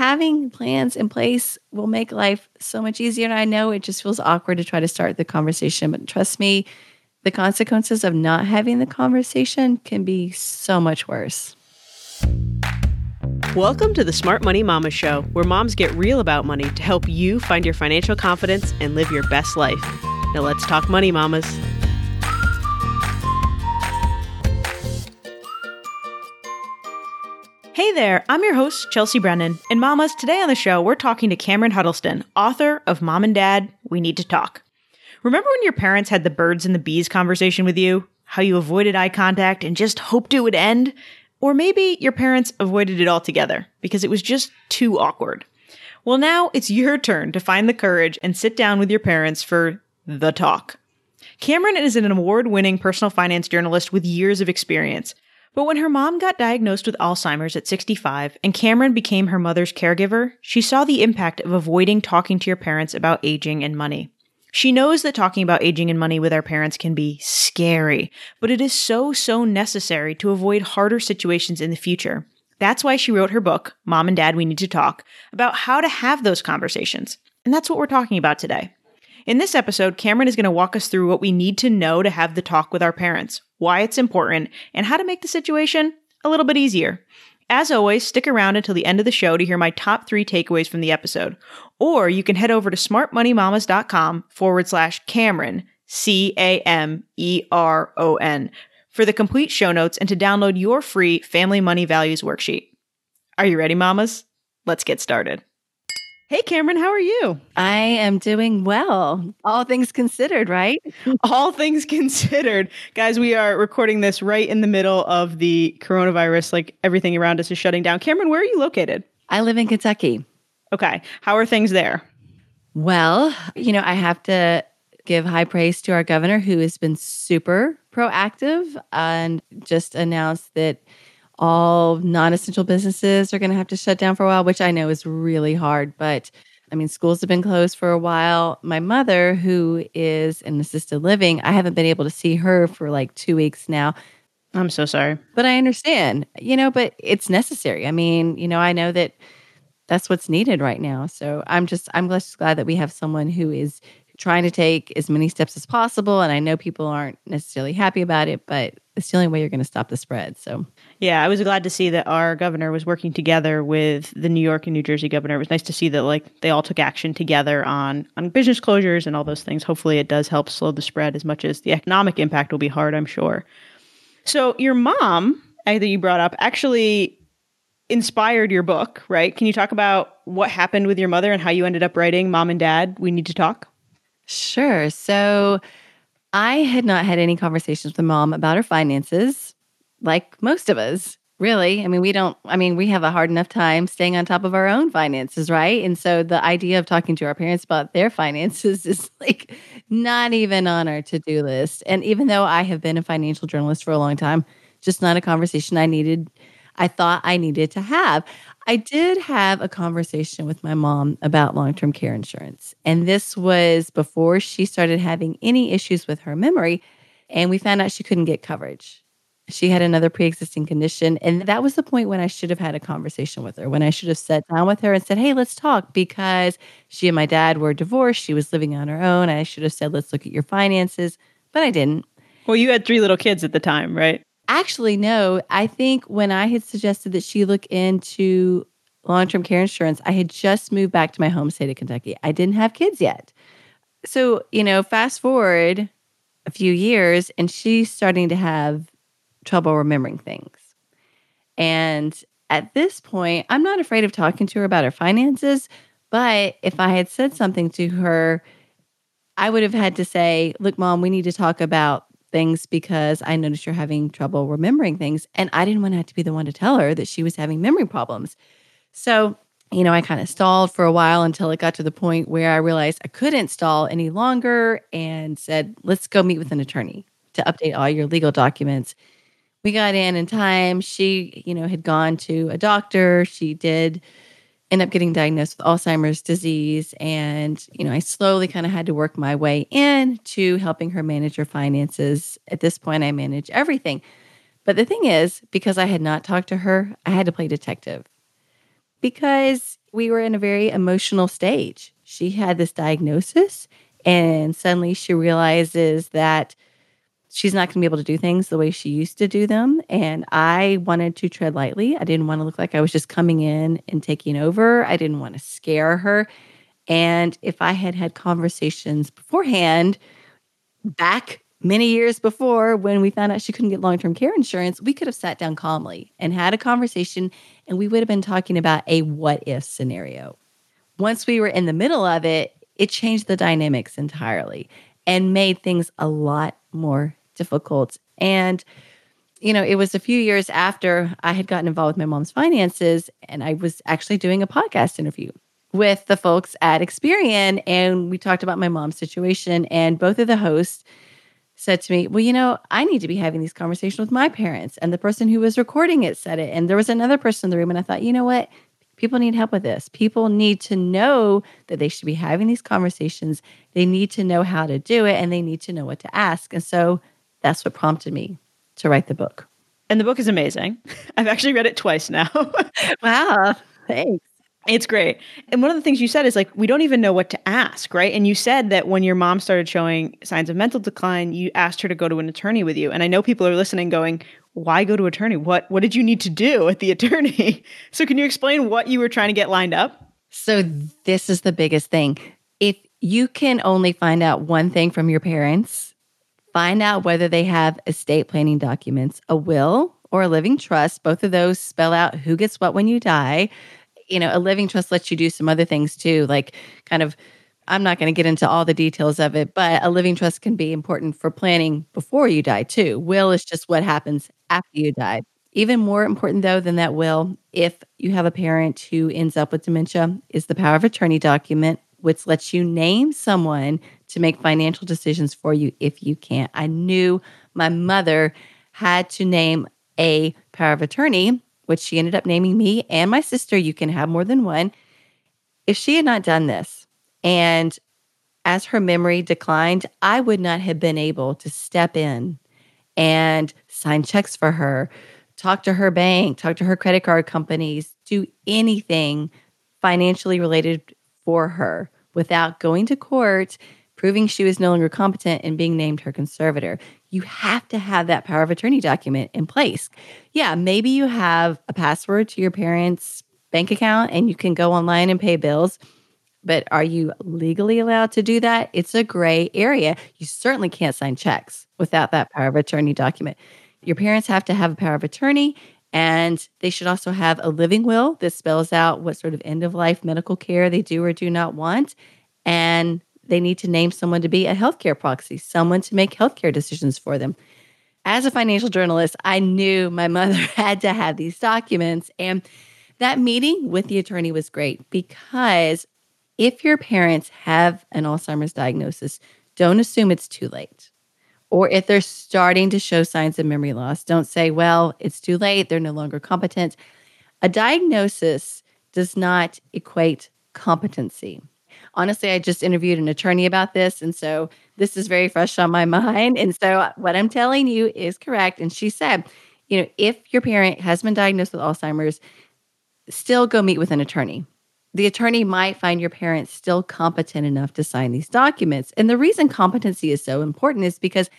having plans in place will make life so much easier. And I know it just feels awkward to try to start the conversation, but trust me, the consequences of not having the conversation can be so much worse. Welcome to the Smart Money Mama Show, where moms get real about money to help you find your financial confidence and live your best life. Now let's talk money, mamas. Hey there, I'm your host, Chelsea Brennan. And mamas, today on the show, we're talking to Cameron Huddleston, author of Mom and Dad, We Need to Talk. Remember when your parents had the birds and the bees conversation with you? How you avoided eye contact and just hoped it would end? Or maybe your parents avoided it altogether because it was just too awkward. Well, now it's your turn to find the courage and sit down with your parents for the talk. Cameron is an award winning personal finance journalist with years of experience. But when her mom got diagnosed with Alzheimer's at 65 and Cameron became her mother's caregiver, she saw the impact of avoiding talking to your parents about aging and money. She knows that talking about aging and money with our parents can be scary, but it is so, so necessary to avoid harder situations in the future. That's why she wrote her book, Mom and Dad We Need to Talk, about how to have those conversations. And that's what we're talking about today. In this episode, Cameron is going to walk us through what we need to know to have the talk with our parents, why it's important, and how to make the situation a little bit easier. As always, stick around until the end of the show to hear my top three takeaways from the episode. Or you can head over to smartmoneymamas.com forward slash Cameron, C A M E R O N, for the complete show notes and to download your free Family Money Values worksheet. Are you ready, mamas? Let's get started. Hey, Cameron, how are you? I am doing well, all things considered, right? all things considered. Guys, we are recording this right in the middle of the coronavirus. Like everything around us is shutting down. Cameron, where are you located? I live in Kentucky. Okay. How are things there? Well, you know, I have to give high praise to our governor who has been super proactive and just announced that all non essential businesses are going to have to shut down for a while, which I know is really hard. But I mean, schools have been closed for a while. My mother, who is in assisted living, I haven't been able to see her for like two weeks now. I'm so sorry. But I understand, you know, but it's necessary. I mean, you know, I know that that's what's needed right now. So I'm just, I'm just glad that we have someone who is trying to take as many steps as possible. And I know people aren't necessarily happy about it, but it's the only way you're going to stop the spread. So, yeah, I was glad to see that our governor was working together with the New York and New Jersey governor. It was nice to see that like they all took action together on on business closures and all those things. Hopefully, it does help slow the spread as much as the economic impact will be hard. I'm sure. So, your mom, think you brought up, actually inspired your book, right? Can you talk about what happened with your mother and how you ended up writing Mom and Dad? We need to talk. Sure. So I had not had any conversations with mom about her finances, like most of us, really. I mean, we don't, I mean, we have a hard enough time staying on top of our own finances, right? And so the idea of talking to our parents about their finances is like not even on our to do list. And even though I have been a financial journalist for a long time, just not a conversation I needed, I thought I needed to have. I did have a conversation with my mom about long term care insurance. And this was before she started having any issues with her memory. And we found out she couldn't get coverage. She had another pre existing condition. And that was the point when I should have had a conversation with her, when I should have sat down with her and said, Hey, let's talk because she and my dad were divorced. She was living on her own. I should have said, Let's look at your finances. But I didn't. Well, you had three little kids at the time, right? Actually, no. I think when I had suggested that she look into long term care insurance, I had just moved back to my home state of Kentucky. I didn't have kids yet. So, you know, fast forward a few years, and she's starting to have trouble remembering things. And at this point, I'm not afraid of talking to her about her finances. But if I had said something to her, I would have had to say, Look, mom, we need to talk about things because I noticed you're having trouble remembering things. And I didn't want to have to be the one to tell her that she was having memory problems. So, you know, I kind of stalled for a while until it got to the point where I realized I couldn't stall any longer and said, let's go meet with an attorney to update all your legal documents. We got in in time. She, you know, had gone to a doctor. She did end up getting diagnosed with Alzheimer's disease. And, you know, I slowly kind of had to work my way in to helping her manage her finances. At this point, I manage everything. But the thing is, because I had not talked to her, I had to play detective. because we were in a very emotional stage. She had this diagnosis, and suddenly she realizes that she's not going to be able to do things the way she used to do them. And I wanted to tread lightly. I didn't want to look like I was just coming in and taking over. I didn't want to scare her. And if I had had conversations beforehand, back many years before when we found out she couldn't get long term care insurance, we could have sat down calmly and had a conversation and we would have been talking about a what if scenario. Once we were in the middle of it, it changed the dynamics entirely and made things a lot more difficult. And, you know, it was a few years after I had gotten involved with my mom's finances, and I was actually doing a podcast interview with the folks at Experian. And we talked about my mom's situation. And both of the hosts said to me, Well, you know, I need to be having these conversations with my parents. And the person who was recording it said it. And there was another person in the room. And I thought, you know what? People need help with this. People need to know that they should be having these conversations. They need to know how to do it and they need to know what to ask. And so that's what prompted me to write the book. And the book is amazing. I've actually read it twice now. wow. Thanks. It's great. And one of the things you said is like, we don't even know what to ask, right? And you said that when your mom started showing signs of mental decline, you asked her to go to an attorney with you. And I know people are listening going, why go to attorney? What what did you need to do at the attorney? so can you explain what you were trying to get lined up? So this is the biggest thing. If you can only find out one thing from your parents, find out whether they have estate planning documents, a will or a living trust. Both of those spell out who gets what when you die you know, a living trust lets you do some other things too, like kind of I'm not going to get into all the details of it, but a living trust can be important for planning before you die too. Will is just what happens after you die. Even more important though than that will, if you have a parent who ends up with dementia, is the power of attorney document, which lets you name someone to make financial decisions for you if you can't. I knew my mother had to name a power of attorney which she ended up naming me and my sister. You can have more than one. If she had not done this, and as her memory declined, I would not have been able to step in and sign checks for her, talk to her bank, talk to her credit card companies, do anything financially related for her without going to court, proving she was no longer competent, and being named her conservator you have to have that power of attorney document in place. Yeah, maybe you have a password to your parents' bank account and you can go online and pay bills. But are you legally allowed to do that? It's a gray area. You certainly can't sign checks without that power of attorney document. Your parents have to have a power of attorney and they should also have a living will that spells out what sort of end of life medical care they do or do not want. And they need to name someone to be a healthcare proxy, someone to make healthcare decisions for them. As a financial journalist, I knew my mother had to have these documents. And that meeting with the attorney was great because if your parents have an Alzheimer's diagnosis, don't assume it's too late. Or if they're starting to show signs of memory loss, don't say, well, it's too late, they're no longer competent. A diagnosis does not equate competency honestly, I just interviewed an attorney about this. And so this is very fresh on my mind. And so what I'm telling you is correct. And she said, you know, if your parent has been diagnosed with Alzheimer's, still go meet with an attorney. The attorney might find your parent still competent enough to sign these documents. And the reason competency is so important is because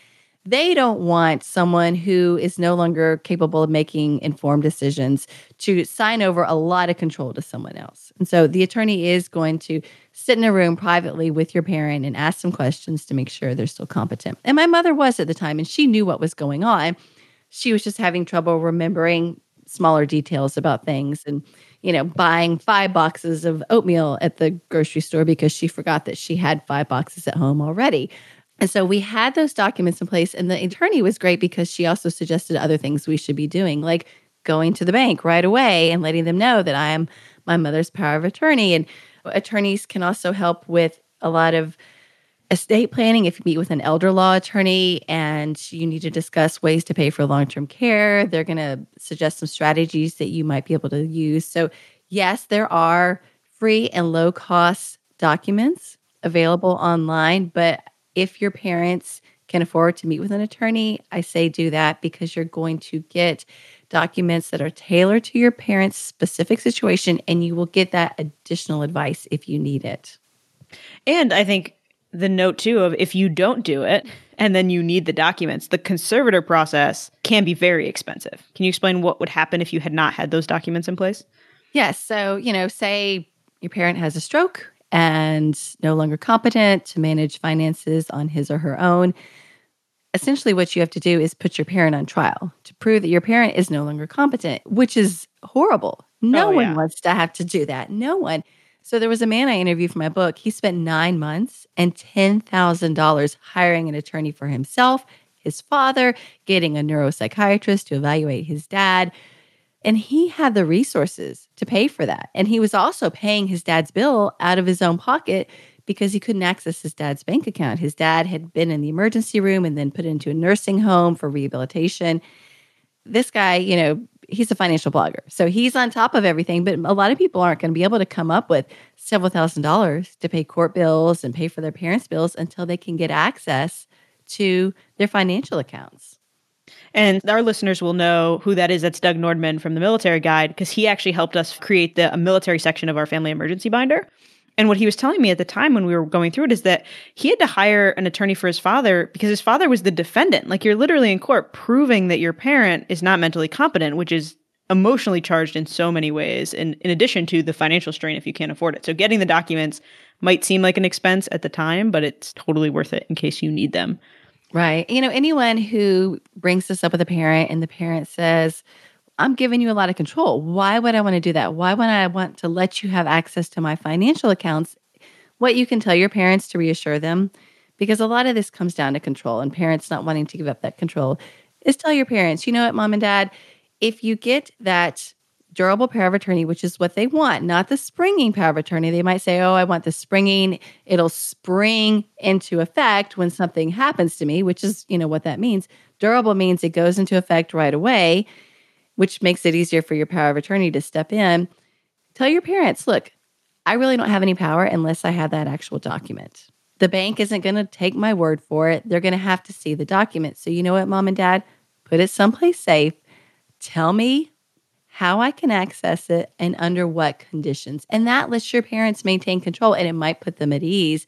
they don't want someone who is no longer capable of making informed decisions to sign over a lot of control to someone else. And so the attorney is going to sit in a room privately with your parent and ask some questions to make sure they're still competent. And my mother was at the time, and she knew what was going on. She was just having trouble remembering smaller details about things and you know buying five boxes of oatmeal at the grocery store because she forgot that she had five boxes at home already and so we had those documents in place. And the attorney was great because she also suggested other things we should be doing, like going to the bank right away and letting them know that I am my mother's power of attorney. And attorneys can also help with a lot of estate planning if you meet with an elder law attorney and you need to discuss ways to pay for long-term care they're going to suggest some strategies that you might be able to use so yes there are free and low cost documents available online but if your parents can afford to meet with an attorney, I say do that because you're going to get documents that are tailored to your parents' specific situation, and you will get that additional advice if you need it. And I think the note too of if you don't do it and then you need the documents, the conservator process can be very expensive. Can you explain what would happen if you had not had those documents in place? Yes. So, you know, say your parent has a stroke and no longer competent to manage finances on his or her own. Essentially, what you have to do is put your parent on trial to prove that your parent is no longer competent, which is horrible. No Oh, one yeah. wants to have to do that. No one. So, there was a man I interviewed for my book. He spent nine months and $10,000 hiring an attorney for himself, his father, getting a neuropsychiatrist to evaluate his dad. And he had the resources to pay for that. And he was also paying his dad's bill out of his own pocket because he couldn't access his dad's bank account. His dad had been in the emergency room and then put into a nursing home for rehabilitation. This guy, you know, he's a financial blogger. So he's on top of everything, but a lot of people aren't going to be able to come up with several thousand dollars to pay court bills and pay for their parents' bills until they can get access to their financial accounts. And our listeners will know who that is. That's Doug Nordman from the Military Guide because he actually helped us create the military section of our family emergency binder. And what he was telling me at the time when we were going through it is that he had to hire an attorney for his father because his father was the defendant. Like you're literally in court proving that your parent is not mentally competent, which is emotionally charged in so many ways, in, in addition to the financial strain if you can't afford it. So getting the documents might seem like an expense at the time, but it's totally worth it in case you need them. Right. You know, anyone who brings this up with a parent and the parent says, I'm giving you a lot of control. Why would I want to do that? Why would I want to let you have access to my financial accounts? What you can tell your parents to reassure them, because a lot of this comes down to control and parents not wanting to give up that control, is tell your parents, you know what, mom and dad, if you get that durable power of attorney, which is what they want, not the springing power of attorney. They might say, Oh, I want the springing. It'll spring into effect when something happens to me, which is, you know, what that means. Durable means it goes into effect right away, which makes it easier for your power of attorney to step in. Tell your parents, look, I really don't have any power unless I have that actual document. The bank isn't going to take my word for it. They're going to have to see the document. So, you know what, mom and dad? Put it someplace safe. Tell me how I can access it and under what conditions. And that lets your parents maintain control and it might put them at ease,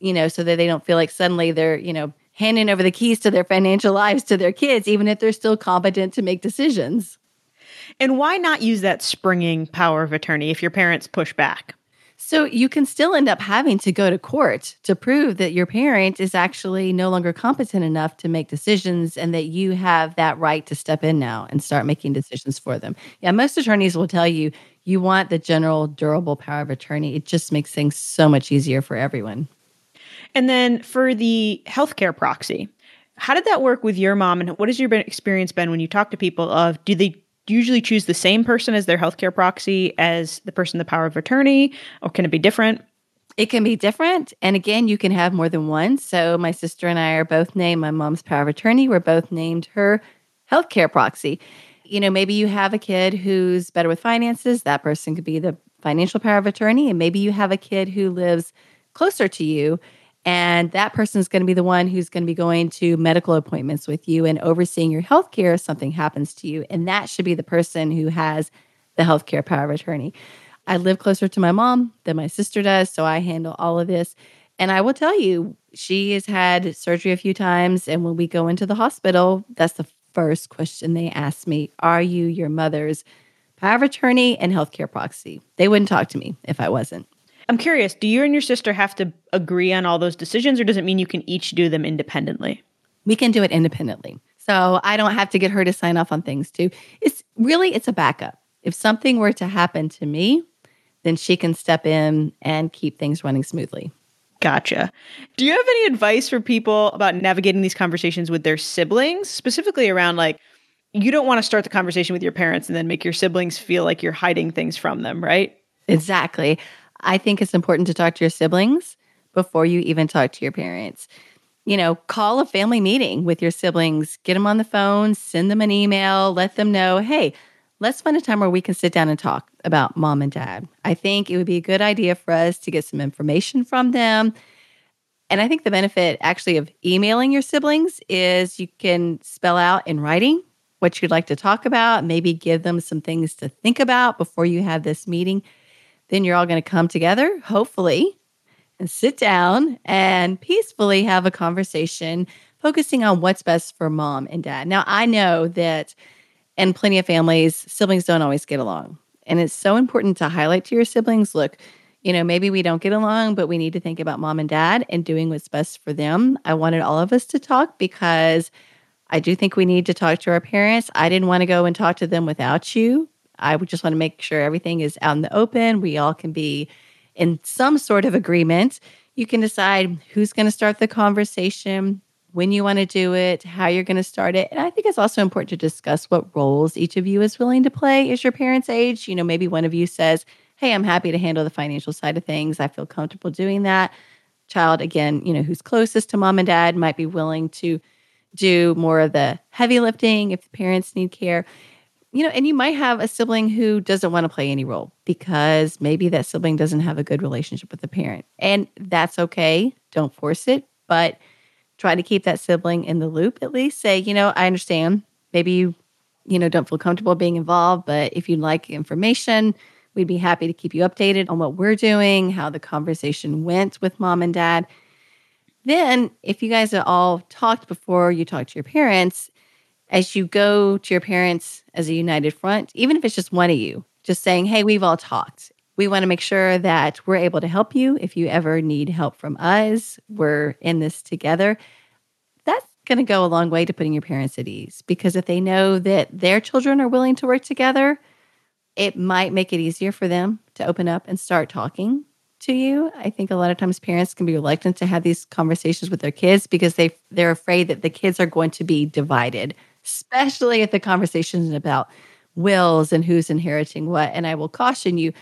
you know, so that they don't feel like suddenly they're, you know, handing over the keys to their financial lives to their kids, even if they're still competent to make decisions. And why not use that springing power of attorney if your parents push back? So you can still end up having to go to court to prove that your parent is actually no longer competent enough to make decisions and that you have that right to step in now and start making decisions for them. Yeah, most attorneys will tell you you want the general durable power of attorney. It just makes things so much easier for everyone. And then for the healthcare proxy, how did that work with your mom? And what has your experience been when you talk to people of do they usually choose the same person as their healthcare proxy as the person the power of attorney, or can it be different? It can be different. And again, you can have more than one. So my sister and I are both named my mom's power of attorney. We're both named her healthcare proxy. You know, maybe you have a kid who's better with finances. That person could be the financial power of attorney. And maybe you have a kid who lives closer to you. And that person is going to be the one who's going to be going to medical appointments with you and overseeing your health care if something happens to you. And that should be the person who has the healthcare power of attorney. I live closer to my mom than my sister does, so I handle all of this. And I will tell you, she has had surgery a few times. And when we go into the hospital, that's the first question they ask me Are you your mother's power of attorney and healthcare proxy? They wouldn't talk to me if I wasn't. I'm curious, do you and your sister have to agree on all those decisions, or does it mean you can each do them independently? we can do it independently. So I don't have to get her to sign off on things too. It's really it's a backup. If something were to happen to me, then she can step in and keep things running smoothly. Gotcha. Do you have any advice for people about navigating these conversations with their siblings, specifically around like, you don't want to start the conversation with your parents and then make your siblings feel like you're hiding things from them, right? Exactly. I think it's important to talk to your siblings before you even talk to your parents. You know, call a family meeting with your siblings, get them on the phone, send them an email, let them know, hey, let's find a time where we can sit down and talk about mom and dad. I think it would be a good idea for us to get some information from them. And I think the benefit actually of emailing your siblings is you can spell out in writing what you'd like to talk about, maybe give them some things to think about before you have this meeting. Then you're all going to come together, hopefully, and sit down and peacefully have a conversation focusing on what's best for mom and dad. Now, I know that in plenty of families, siblings don't always get along. And it's so important to highlight to your siblings look, you know, maybe we don't get along, but we need to think about mom and dad and doing what's best for them. I wanted all of us to talk because I do think we need to talk to our parents. I didn't want to go and talk to them without you. I just want to make sure everything is out in the open. We all can be in some sort of agreement. You can decide who's going to start the conversation, when you want to do it, how you're going to start it. And I think it's also important to discuss what roles each of you is willing to play as your parents age. You know, maybe one of you says, hey, I'm happy to handle the financial side of things. I feel comfortable doing that. Child, again, you know, who's closest to mom and dad might be willing to do more of the heavy lifting if the parents need care. You know, and you might have a sibling who doesn't want to play any role because maybe that sibling doesn't have a good relationship with the parent. And that's okay. Don't force it, but try to keep that sibling in the loop at least. Say, you know, I understand. Maybe you, you know, don't feel comfortable being involved, but if you'd like information, We'd be happy to keep you updated on what we're doing, how the conversation went with mom and dad. Then, if you guys have all talked before you talk to your parents, as you go to your parents as a united front, even if it's just one of you, just saying, hey, we've all talked. We want to make sure that we're able to help you if you ever need help from us. We're in this together. That's going to go a long way to putting your parents at ease because if they know that their children are willing to work together, it might make it easier for them to open up and start talking to you. I think a lot of times parents can be reluctant to have these conversations with their kids because they they're afraid that the kids are going to be divided, especially if the conversation is about wills and who's inheriting what. And I will caution you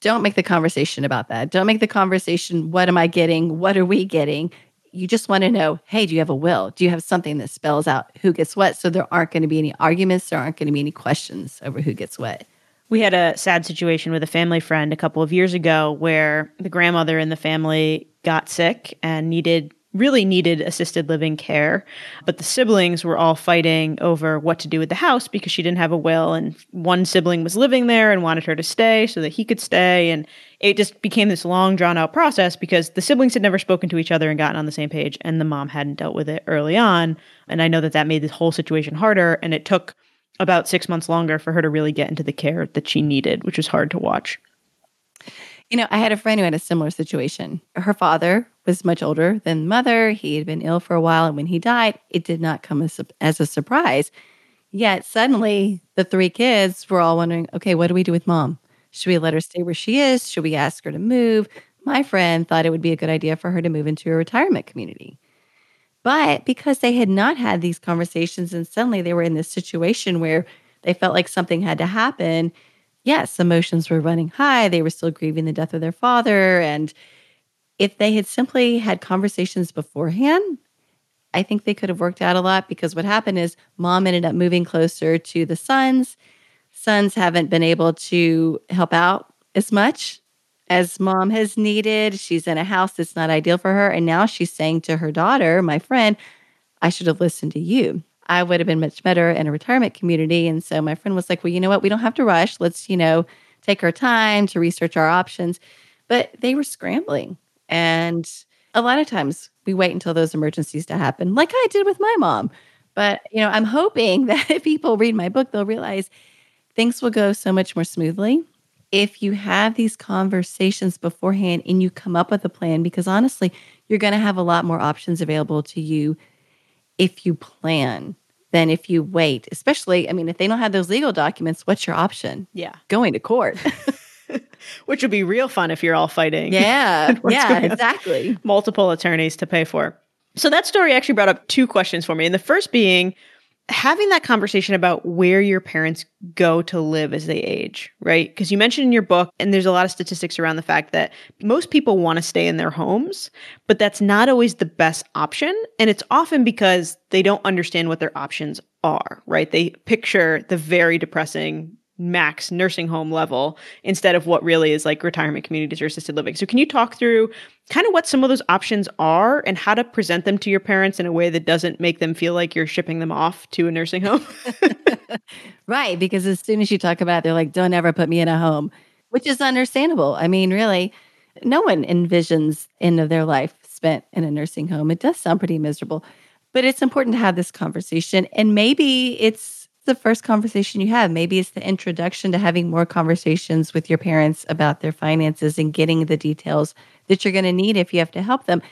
don't make the conversation about that. Don't make the conversation what am I getting? What are we getting? You just want to know, hey, do you have a will? Do you have something that spells out who gets what? So there aren't going to be any arguments, there aren't going to be any questions over who gets what. We had a sad situation with a family friend a couple of years ago where the grandmother in the family got sick and needed really needed assisted living care. But the siblings were all fighting over what to do with the house because she didn't have a will. And one sibling was living there and wanted her to stay so that he could stay. And it just became this long, drawn out process because the siblings had never spoken to each other and gotten on the same page. And the mom hadn't dealt with it early on. And I know that that made this whole situation harder. And it took about six months longer for her to really get into the care that she needed, which was hard to watch. You know, I had a friend who had a similar situation. Her father was much older than mother. He had been ill for a while. And when he died, it did not come as a, as a surprise. Yet suddenly, the three kids were all wondering okay, what do we do with mom? Should we let her stay where she is? Should we ask her to move? My friend thought it would be a good idea for her to move into a retirement community. But because they had not had these conversations and suddenly they were in this situation where they felt like something had to happen, yes, emotions were running high. They were still grieving the death of their father. And if they had simply had conversations beforehand, I think they could have worked out a lot because what happened is mom ended up moving closer to the sons. Sons haven't been able to help out as much as mom has needed. She's in a house that's not ideal for her. And now she's saying to her daughter, my friend, I should have listened to you. I would have been much better in a retirement community. And so my friend was like, Well, you know what? We don't have to rush. Let's, you know, take our time to research our options. But they were scrambling. And a lot of times we wait until those emergencies to happen, like I did with my mom. But, you know, I'm hoping that if people read my book, they'll realize things will go so much more smoothly if you have these conversations beforehand and you come up with a plan, because honestly, you're going to have a lot more options available to you if you plan than if you wait. Especially, I mean, if they don't have those legal documents, what's your option? Yeah. Going to court. Which would be real fun if you're all fighting. Yeah. yeah, exactly. Multiple attorneys to pay for. So that story actually brought up two questions for me. And the first being, having that conversation about where your parents go to live as they age, right? Because you mentioned in your book, and there's a lot of statistics around the fact that most people want to stay in their homes, but that's not always the best option. And it's often because they don't understand what their options are, right? They picture the very depressing max nursing home level instead of what really is like retirement communities or assisted living. So can you talk through kind of what some of those options are and how to present them to your parents in a way that doesn't make them feel like you're shipping them off to a nursing home? right, because as soon as you talk about it, they're like don't ever put me in a home, which is understandable. I mean, really, no one envisions end of their life spent in a nursing home. It does sound pretty miserable. But it's important to have this conversation and maybe it's the first conversation you have. Maybe it's the introduction to having more conversations with your parents about their finances and getting the details that you're going to need if you have to help them.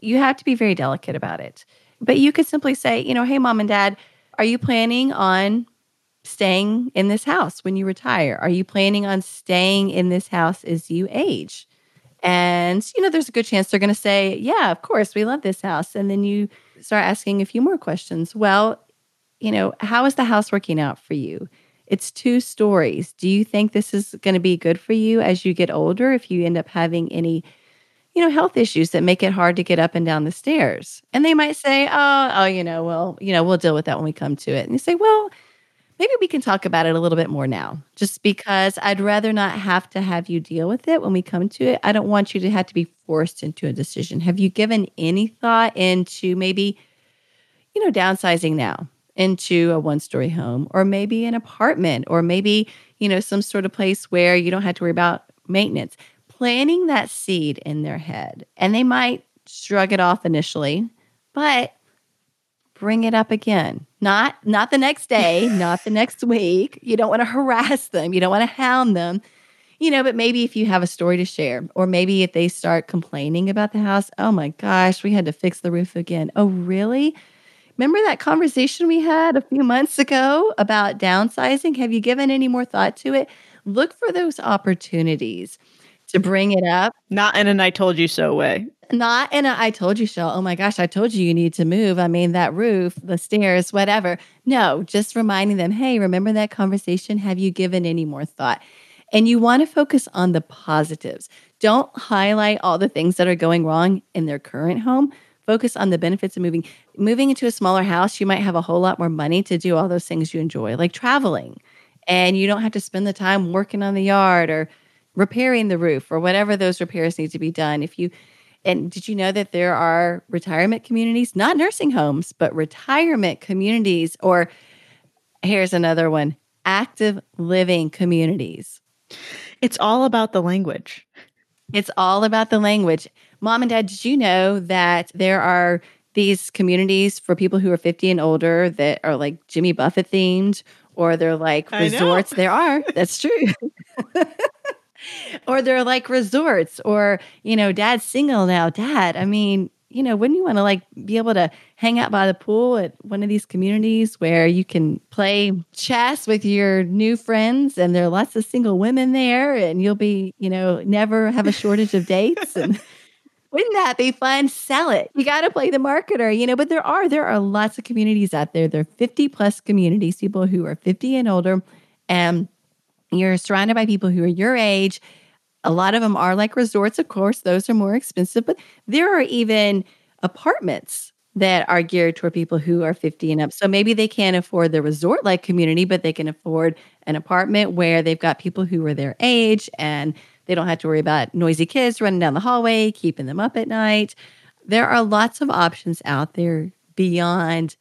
You have to be very delicate about it. But you could simply say, you know, hey, mom and dad, are you planning on staying in this house when you retire? Are you planning on staying in this house as you age? And, you know, there's a good chance they're going to say, yeah, of course, we love this house. And then you start asking a few more questions. Well, you know, how is the house working out for you? It's two stories. Do you think this is going to be good for you as you get older if you end up having any, you know, health issues that make it hard to get up and down the stairs? And they might say, "Oh, oh, you know, well, you know, we'll deal with that when we come to it." And you say, "Well, maybe we can talk about it a little bit more now, just because I'd rather not have to have you deal with it when we come to it. I don't want you to have to be forced into a decision. Have you given any thought into maybe, you know, downsizing now? Into a one story home or maybe an apartment or maybe, you know, some sort of place where you don't have to worry about maintenance. Planting that seed in their head. And they might shrug it off initially, but bring it up again. Not not the next day, not the next week. You don't want to harass them. You don't want to hound them. You know, but maybe if you have a story to share, or maybe if they start complaining about the house, oh my gosh, we had to fix the roof again. Oh, really? Remember that conversation we had a few months ago about downsizing? Have you given any more thought to it? Look for those opportunities to bring it up. Not in an I told you so way. Not in a I told you so. Oh my gosh, I told you you need to move. I mean, that roof, the stairs, whatever. No, just reminding them, hey, remember that conversation? Have you given any more thought? And you want to focus on the positives. Don't highlight all the things that are going wrong in their current home focus on the benefits of moving. Moving into a smaller house, you might have a whole lot more money to do all those things you enjoy, like traveling. And you don't have to spend the time working on the yard or repairing the roof or whatever those repairs need to be done. If you and did you know that there are retirement communities, not nursing homes, but retirement communities or here's another one, active living communities. It's all about the language. It's all about the language. Mom and dad, did you know that there are these communities for people who are 50 and older that are like Jimmy Buffett themed or they're like resorts? There are. That's true. or they're like resorts or, you know, dad's single now. Dad, I mean, you know, wouldn't you want to like be able to hang out by the pool at one of these communities where you can play chess with your new friends and there are lots of single women there and you'll be, you know, never have a shortage of dates and wouldn't that be fun? Sell it. You got to play the marketer, you know, but there are there are lots of communities out there. There are 50 plus communities, people who are 50 and older and you're surrounded by people who are your age a lot of them are like resorts, of course, those are more expensive, but there are even apartments that are geared toward people who are 50 and up. So maybe they can't afford the resort like community, but they can afford an apartment where they've got people who are their age and they don't have to worry about noisy kids running down the hallway, keeping them up at night. There are lots of options out there beyond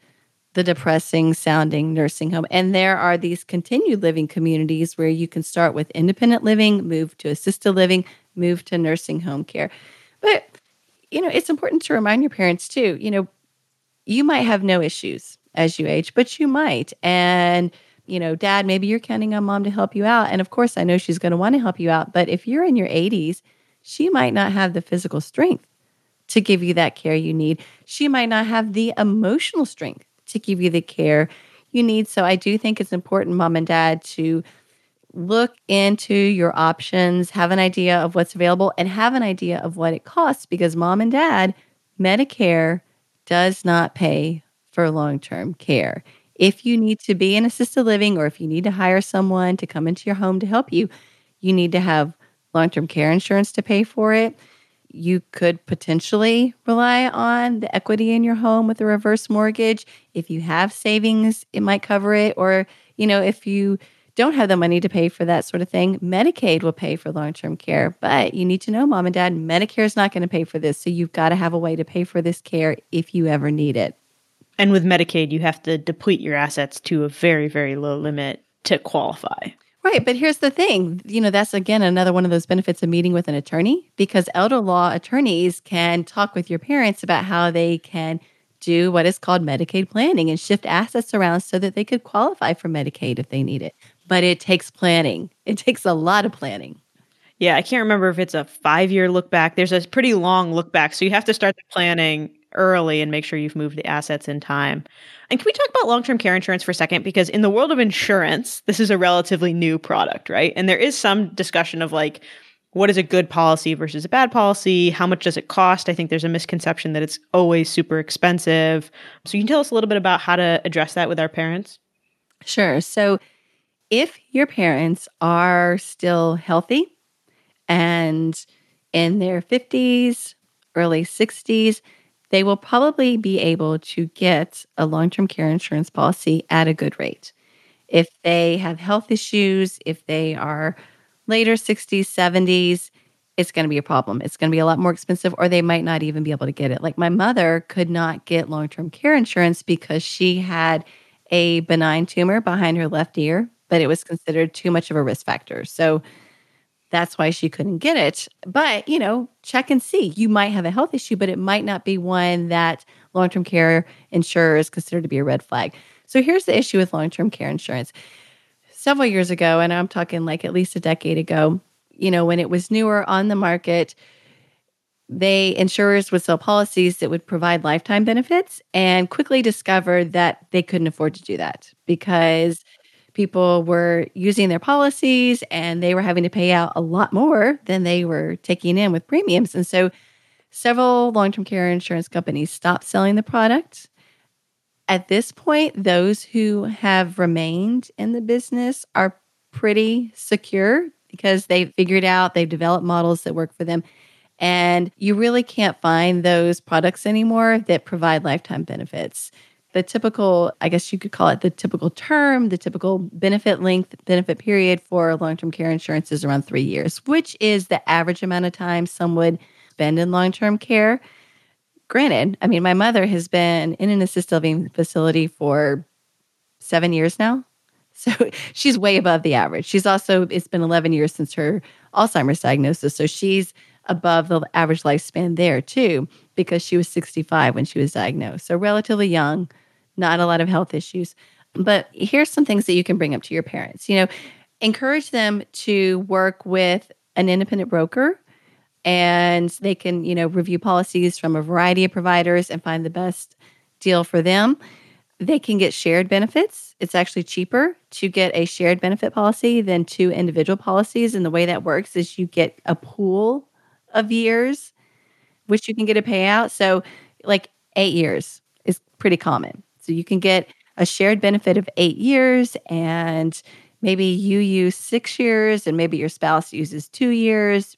the depressing sounding nursing home. And there are these continued living communities where you can start with independent living, move to assisted living, move to nursing home care. But, you know, it's important to remind your parents too, you know, you might have no issues as you age, but you might. And, you know, dad, maybe you're counting on mom to help you out. And of course, I know she's going to want to help you out. But if you're in your 80s, she might not have the physical strength to give you that care you need. She might not have the emotional strength to give you the care you need. So I do think it's important, mom and dad, to look into your options, have an idea of what's available, and have an idea of what it costs because mom and dad, Medicare does not pay for long term care. If you need to be in assisted living or if you need to hire someone to come into your home to help you, you need to have long term care insurance to pay for it you could potentially rely on the equity in your home with a reverse mortgage. If you have savings, it might cover it. Or, you know, if you don't have the money to pay for that sort of thing, Medicaid will pay for long term care. But you need to know, mom and dad, Medicare is not going to pay for this. So you've got to have a way to pay for this care if you ever need it. And with Medicaid, you have to deplete your assets to a very, very low limit to qualify. Right. But here's the thing you know, that's again another one of those benefits of meeting with an attorney because elder law attorneys can talk with your parents about how they can do what is called Medicaid planning and shift assets around so that they could qualify for Medicaid if they need it. But it takes planning, it takes a lot of planning. Yeah, I can't remember if it's a five year look back. There's a pretty long look back. So you have to start the planning early and make sure you've moved the assets in time. And can we talk about long term care insurance for a second? Because in the world of insurance, this is a relatively new product, right? And there is some discussion of like, what is a good policy versus a bad policy? How much does it cost? I think there's a misconception that it's always super expensive. So, you can tell us a little bit about how to address that with our parents? Sure. So, if your parents are still healthy and in their 50s, early 60s, they will probably be able to get a long term care insurance policy at a good rate. If they have health issues, if they are later 60s, 70s, it's going to be a problem. It's going to be a lot more expensive, or they might not even be able to get it. Like my mother could not get long term care insurance because she had a benign tumor behind her left ear, but it was considered too much of a risk factor. So that's why she couldn't get it. But, you know, check and see. You might have a health issue, but it might not be one that long term care insurers consider to be a red flag. So here's the issue with long term care insurance. Several years ago, and I'm talking like at least a decade ago, you know, when it was newer on the market, they insurers would sell policies that would provide lifetime benefits and quickly discovered that they couldn't afford to do that because people were using their policies and they were having to pay out a lot more than they were taking in with premiums. And so several long term care insurance companies stopped selling the product. At this point, those who have remained in the business are pretty secure because they've figured out, they've developed models that work for them. And you really can't find those products anymore that provide lifetime benefits the typical, I guess you could call it the typical term, the typical benefit length, benefit period for long term care insurance is around three years, which is the average amount of time some would spend in long term care. Granted, I mean, my mother has been in an assisted living facility for seven years now. So she's way above the average. She's also, it's been 11 years since her Alzheimer's diagnosis. So she's above the average lifespan there too, because she was 65 when she was diagnosed. So relatively young not a lot of health issues. But here's some things that you can bring up to your parents. You know, encourage them to work with an independent broker and they can, you know, review policies from a variety of providers and find the best deal for them. They can get shared benefits. It's actually cheaper to get a shared benefit policy than two individual policies. And the way that works is you get a pool of years, which you can get a payout. So, like eight years is pretty common. So you can get a shared benefit of eight years, and maybe you use six years, and maybe your spouse uses two years.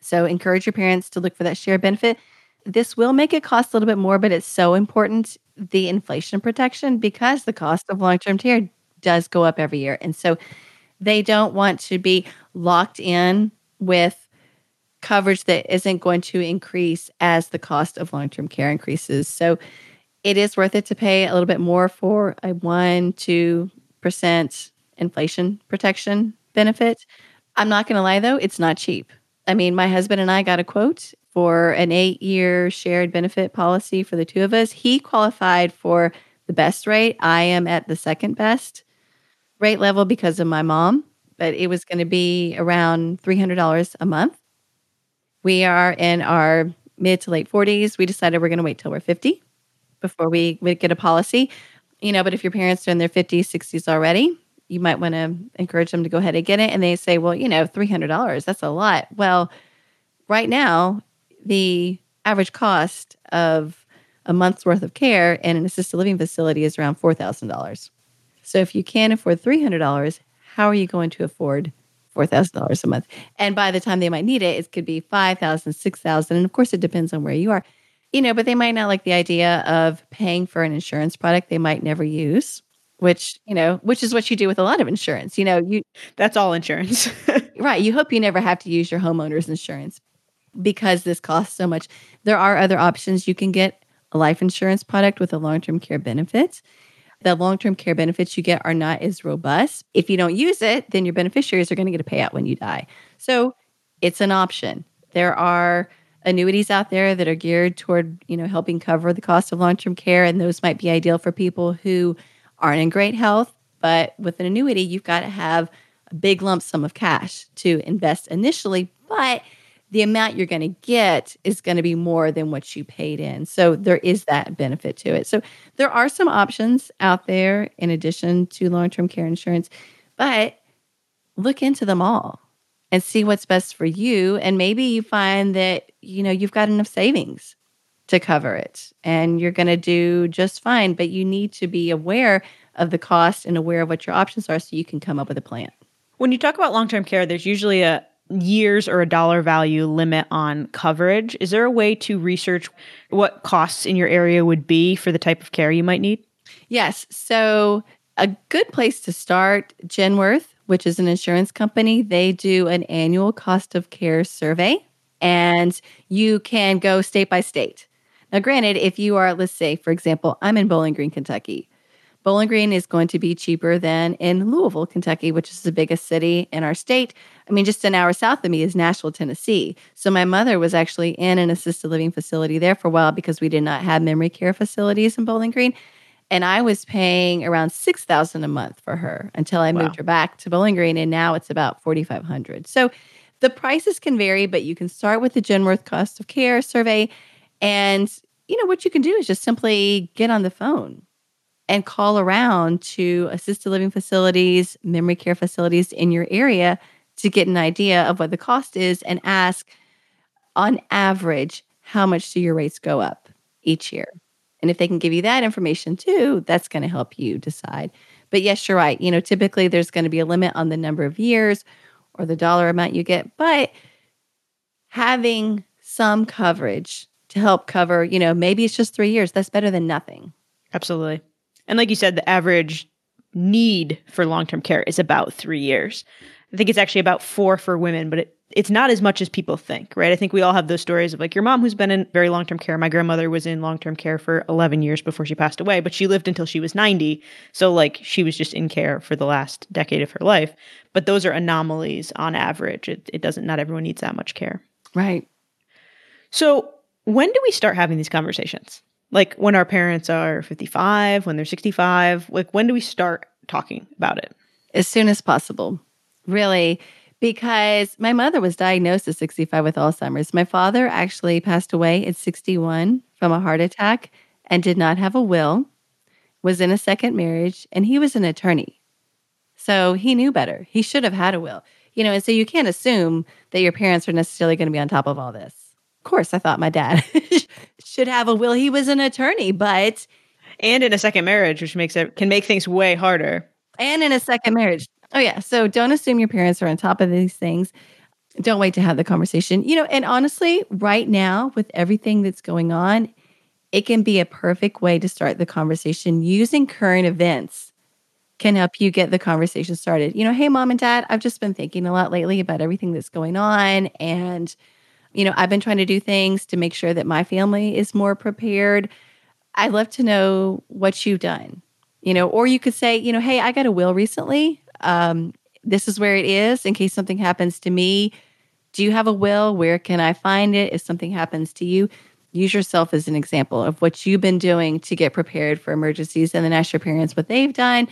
So encourage your parents to look for that shared benefit. This will make it cost a little bit more, but it's so important the inflation protection because the cost of long term care does go up every year. And so they don't want to be locked in with coverage that isn't going to increase as the cost of long term care increases. So it is worth it to pay a little bit more for a one, two percent inflation protection benefit. I'm not going to lie though, it's not cheap. I mean, my husband and I got a quote for an eight year shared benefit policy for the two of us. He qualified for the best rate. I am at the second best rate level because of my mom, but it was going to be around $300 a month. We are in our mid to late 40s. We decided we're going to wait till we're 50 before we, we get a policy. You know, but if your parents are in their 50s, 60s already, you might want to encourage them to go ahead and get it. And they say, well, you know, $300, that's a lot. Well, right now, the average cost of a month's worth of care in an assisted living facility is around $4,000. So if you can't afford $300, how are you going to afford $4,000 a month? And by the time they might need it, it could be $5,000, $6,000. And of course, it depends on where you are you know, but they might not like the idea of paying for an insurance product they might never use which, you know, which is what you do with a lot of insurance. You know, you That's all insurance. right, you hope you never have to use your homeowner's insurance because this costs so much. There are other options. You can get a life insurance product with a long-term care benefit. The long-term care benefits you get are not as robust. If you don't use it, then your beneficiaries are going to get a payout when you die. So, it's an option. There are annuities out there that are geared toward, you know, helping cover the cost of long-term care and those might be ideal for people who aren't in great health, but with an annuity, you've got to have a big lump sum of cash to invest initially, but the amount you're going to get is going to be more than what you paid in. So there is that benefit to it. So there are some options out there in addition to long term care insurance, but look into them all and see what's best for you. And maybe you find that, you know, you've got enough savings to cover it and you're going to do just fine. But you need to be aware of the cost and aware of what your options are so you can come up with a plan. When you talk about long term care, there's usually a years or a dollar value limit on coverage. Is there a way to research what costs in your area would be for the type of care you might need? Yes. So, a good place to start, Genworth, which is an insurance company, they do an annual cost of care survey and you can go state by state. Now, granted, if you are, let's say, for example, I'm in Bowling Green, Kentucky. Bowling Green is going to be cheaper than in Louisville, Kentucky, which is the biggest city in our state. I mean, just an hour south of me is Nashville, Tennessee. So my mother was actually in an assisted living facility there for a while because we did not have memory care facilities in Bowling Green. And I was paying around six thousand a month for her until I wow. moved her back to Bowling Green, and now it's about forty five hundred. So the prices can vary, but you can start with the Genworth cost of care survey and you know what you can do is just simply get on the phone and call around to assisted living facilities, memory care facilities in your area to get an idea of what the cost is and ask on average how much do your rates go up each year. And if they can give you that information too, that's going to help you decide. But yes, you're right. You know, typically there's going to be a limit on the number of years or the dollar amount you get, but having some coverage to help cover, you know, maybe it's just three years. That's better than nothing. Absolutely. And like you said, the average need for long term care is about three years. I think it's actually about four for women, but it, it's not as much as people think, right? I think we all have those stories of like your mom who's been in very long term care. My grandmother was in long term care for 11 years before she passed away, but she lived until she was 90. So, like, she was just in care for the last decade of her life. But those are anomalies on average. It, it doesn't, not everyone needs that much care. Right. So, when do we start having these conversations? Like when our parents are 55, when they're 65, like when do we start talking about it? As soon as possible. Really, because my mother was diagnosed at 65 with Alzheimer's. My father actually passed away at 61 from a heart attack and did not have a will, was in a second marriage, and he was an attorney. So he knew better. He should have had a will. You know, and so you can't assume that your parents are necessarily going to be on top of all this. Of course, I thought my dad should have a will. He was an attorney, but and in a second marriage, which makes it can make things way harder. And in a second marriage. Oh yeah. So don't assume your parents are on top of these things. Don't wait to have the conversation. You know, and honestly, right now with everything that's going on, it can be a perfect way to start the conversation using current events can help you get the conversation started. You know, hey mom and dad, I've just been thinking a lot lately about everything that's going on and you know, I've been trying to do things to make sure that my family is more prepared. I'd love to know what you've done, you know, or you could say, you know, hey, I got a will recently. Um, this is where it is in case something happens to me. Do you have a will? Where can I find it if something happens to you? Use yourself as an example of what you've been doing to get prepared for emergencies and then ask your parents what they've done.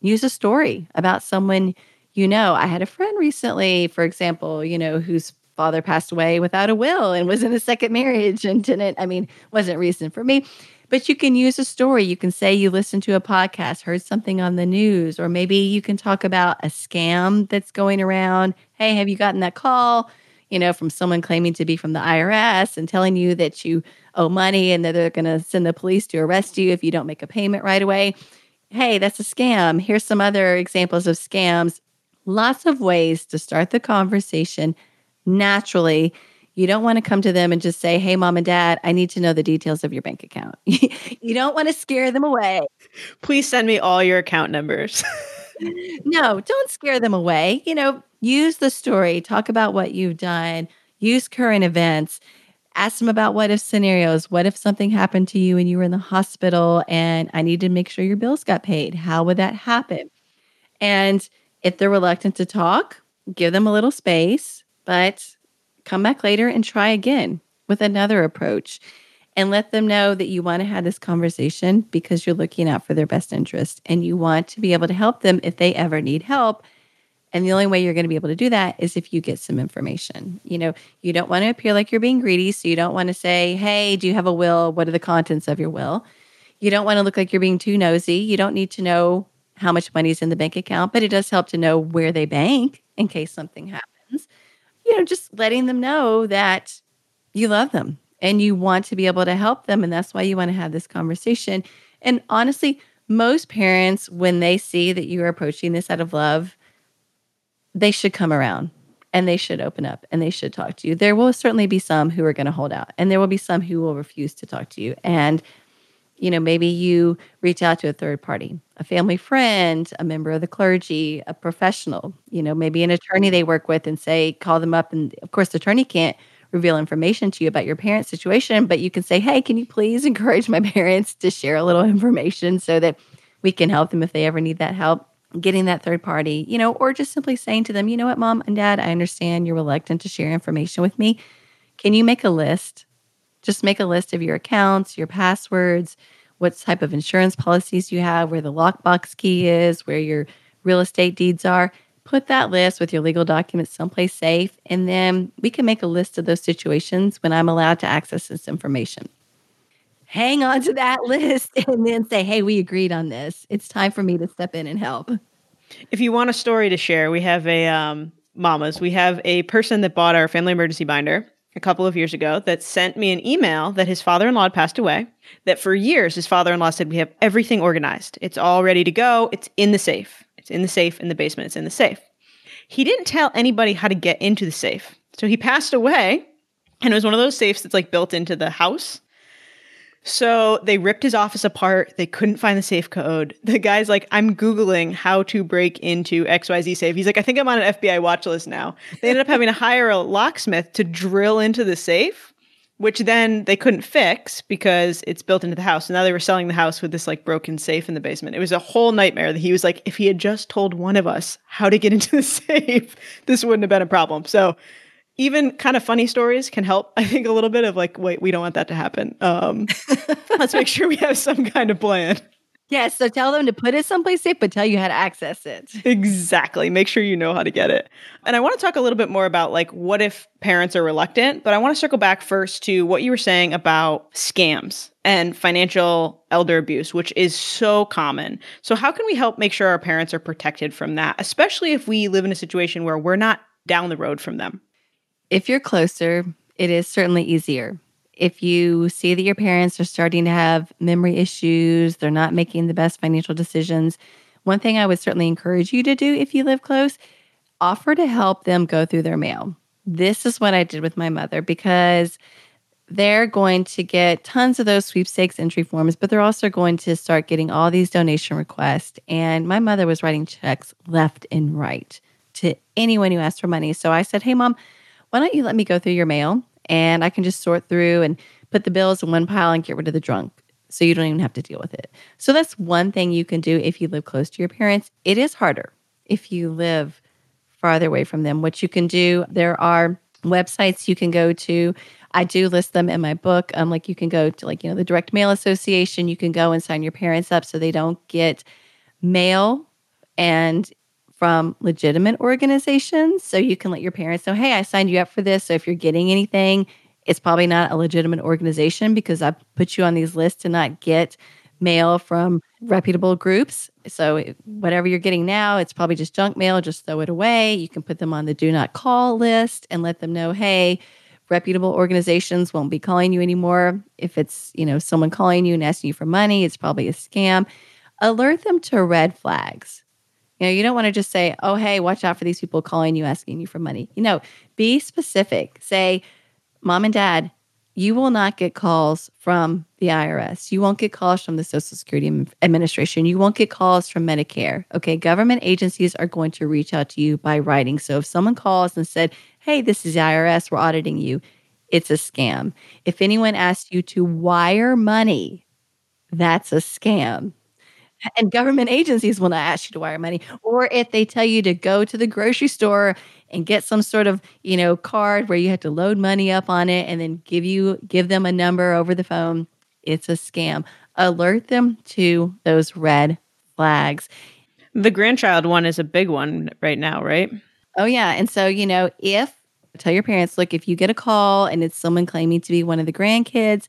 Use a story about someone you know. I had a friend recently, for example, you know, whose father passed away without a will and was in a second marriage and didn't, I mean, wasn't recent for me. But you can use a story. You can say you listened to a podcast, heard something on the news, or maybe you can talk about a scam that's going around. Hey, have you gotten that call? You know, from someone claiming to be from the IRS and telling you that you owe money and that they're going to send the police to arrest you if you don't make a payment right away. Hey, that's a scam. Here's some other examples of scams. Lots of ways to start the conversation naturally You don't want to come to them and just say, Hey, mom and dad, I need to know the details of your bank account. you don't want to scare them away. Please send me all your account numbers. no, don't scare them away. You know, use the story, talk about what you've done, use current events, ask them about what if scenarios. What if something happened to you and you were in the hospital and I need to make sure your bills got paid? How would that happen? And if they're reluctant to talk, give them a little space, but come back later and try again with another approach and let them know that you want to have this conversation because you're looking out for their best interest and you want to be able to help them if they ever need help. And the only way you're going to be able to do that is if you get some information. You know, you don't want to appear like you're being greedy. So you don't want to say, Hey, do you have a will? What are the contents of your will? You don't want to look like you're being too nosy. You don't need to know how much money is in the bank account, but it does help to know where they bank in case something happens. You know, just letting them know that you love them and you want to be able to help them. And that's why you want to have this conversation. And honestly, most parents, when they see that you are approaching this out of love, they should come around and they should open up and they should talk to you. There will certainly be some who are going to hold out and there will be some who will refuse to talk to you. And you know, maybe you reach out to a third party, a family friend, a member of the clergy, a professional, you know, maybe an attorney they work with and say, call them up. And of course, the attorney can't reveal information to you about your parents' situation, but you can say, hey, can you please encourage my parents to share a little information so that we can help them if they ever need that help? Getting that third party, you know, or just simply saying to them, you know what, mom and dad, I understand you're reluctant to share information with me. Can you make a list just make a list of your accounts, your passwords, what type of insurance policies you have, where the lockbox key is, where your real estate deeds are. Put that list with your legal documents someplace safe, and then we can make a list of those situations when I'm allowed to access this information. Hang on to that list and then say, hey, we agreed on this. It's time for me to step in and help. If you want a story to share, we have a um, mamas. We have a person that bought our family emergency binder a couple of years ago that sent me an email that his father in law had passed away. That for years, his father in law said, We have everything organized. It's all ready to go. It's in the safe. It's in the safe in the basement. It's in the safe. He didn't tell anybody how to get into the safe. So he passed away, and it was one of those safes that's like built into the house. So they ripped his office apart. They couldn't find the safe code. The guy's like, I'm Googling how to break into XYZ safe. He's like, I think I'm on an FBI watch list now. They ended up having to hire a locksmith to drill into the safe, which then they couldn't fix because it's built into the house. And now they were selling the house with this like broken safe in the basement. It was a whole nightmare that he was like, if he had just told one of us how to get into the safe, this wouldn't have been a problem. So even kind of funny stories can help. I think a little bit of like, wait, we don't want that to happen. Um, let's make sure we have some kind of plan. Yes. So tell them to put it someplace safe, but tell you how to access it. Exactly. Make sure you know how to get it. And I want to talk a little bit more about like what if parents are reluctant, but I want to circle back first to what you were saying about scams and financial elder abuse, which is so common. So, how can we help make sure our parents are protected from that, especially if we live in a situation where we're not down the road from them? If you're closer, it is certainly easier. If you see that your parents are starting to have memory issues, they're not making the best financial decisions, one thing I would certainly encourage you to do if you live close, offer to help them go through their mail. This is what I did with my mother because they're going to get tons of those sweepstakes entry forms, but they're also going to start getting all these donation requests. And my mother was writing checks left and right to anyone who asked for money. So I said, Hey, mom, why don't you let me go through your mail and I can just sort through and put the bills in one pile and get rid of the drunk so you don't even have to deal with it. So that's one thing you can do if you live close to your parents. It is harder if you live farther away from them. What you can do, there are websites you can go to. I do list them in my book. Um, like you can go to like, you know, the Direct Mail Association. You can go and sign your parents up so they don't get mail and from legitimate organizations. So you can let your parents know, hey, I signed you up for this. So if you're getting anything, it's probably not a legitimate organization because I put you on these lists to not get mail from reputable groups. So whatever you're getting now, it's probably just junk mail, just throw it away. You can put them on the do not call list and let them know, hey, reputable organizations won't be calling you anymore. If it's, you know, someone calling you and asking you for money, it's probably a scam. Alert them to red flags. You know, you don't want to just say, oh, hey, watch out for these people calling you, asking you for money. You know, be specific. Say, mom and dad, you will not get calls from the IRS. You won't get calls from the Social Security Administration. You won't get calls from Medicare. Okay. Government agencies are going to reach out to you by writing. So if someone calls and said, Hey, this is the IRS, we're auditing you, it's a scam. If anyone asks you to wire money, that's a scam. And government agencies will not ask you to wire money. Or if they tell you to go to the grocery store and get some sort of, you know, card where you have to load money up on it and then give you give them a number over the phone, it's a scam. Alert them to those red flags. The grandchild one is a big one right now, right? Oh yeah. And so, you know, if tell your parents, look, if you get a call and it's someone claiming to be one of the grandkids,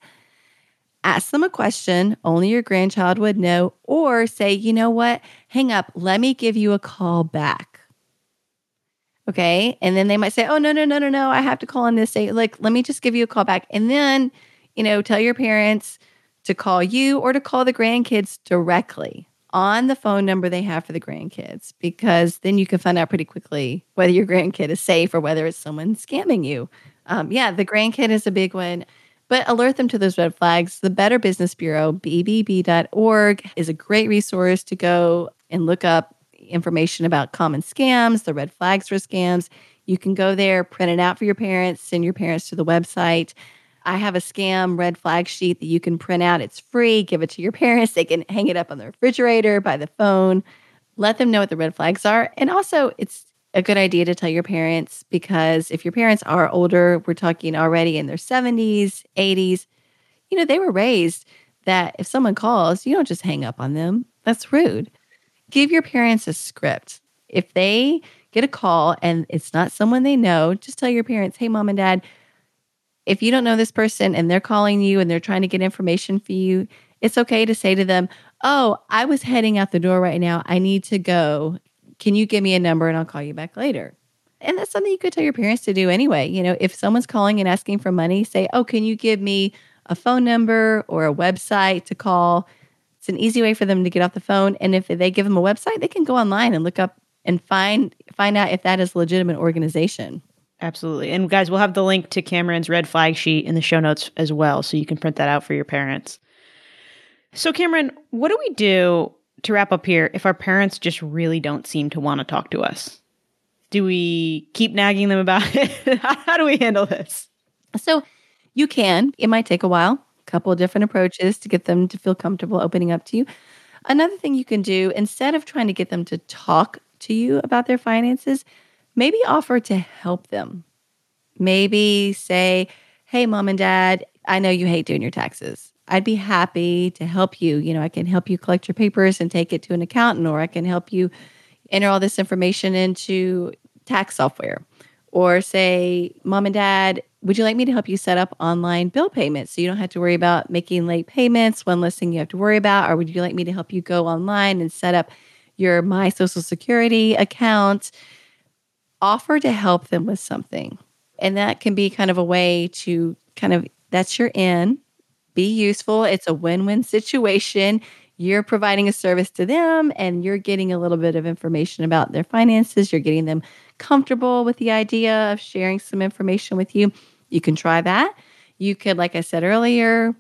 ask them a question only your grandchild would know, or say, you know what, hang up, let me give you a call back. Okay. And then they might say, oh, no, no, no, no, no, I have to call on this day. Like, let me just give you a call back. And then, you know, tell your parents to call you or to call the grandkids directly on the phone number they have for the grandkids, because then you can find out pretty quickly whether your grandkid is safe or whether it's someone scamming you. Um, yeah, the grandkid is a big one. But alert them to those red flags. The Better Business Bureau, BBB.org, is a great resource to go and look up information about common scams, the red flags for scams. You can go there, print it out for your parents, send your parents to the website. I have a scam red flag sheet that you can print out. It's free. Give it to your parents. They can hang it up on the refrigerator, by the phone. Let them know what the red flags are. And also, it's a good idea to tell your parents because if your parents are older, we're talking already in their 70s, 80s, you know, they were raised that if someone calls, you don't just hang up on them. That's rude. Give your parents a script. If they get a call and it's not someone they know, just tell your parents, hey, mom and dad, if you don't know this person and they're calling you and they're trying to get information for you, it's okay to say to them, Oh, I was heading out the door right now. I need to go. Can you give me a number and I'll call you back later? And that's something you could tell your parents to do anyway. You know, if someone's calling and asking for money, say, Oh, can you give me a phone number or a website to call? It's an easy way for them to get off the phone. And if they give them a website, they can go online and look up and find find out if that is a legitimate organization. Absolutely. And guys, we'll have the link to Cameron's red flag sheet in the show notes as well, so you can print that out for your parents. So, Cameron, what do we do to wrap up here if our parents just really don't seem to want to talk to us? Do we keep nagging them about it? How do we handle this? So, you can. It might take a while, a couple of different approaches to get them to feel comfortable opening up to you. Another thing you can do, instead of trying to get them to talk to you about their finances, maybe offer to help them. Maybe say, Hey, mom and dad, I know you hate doing your taxes. I'd be happy to help you. You know, I can help you collect your papers and take it to an accountant, or I can help you enter all this information into tax software. Or say, Mom and Dad, would you like me to help you set up online bill payments so you don't have to worry about making late payments? One less thing you have to worry about. Or would you like me to help you go online and set up your My Social Security account? offer to help them with something. And that can be kind of a way to kind of, that's your in, be useful. It's a win win situation. You're providing a service to them and you're getting a little bit of information about their finances. You're getting them comfortable with the idea of sharing some information with you. You can try that. You could, like I said earlier,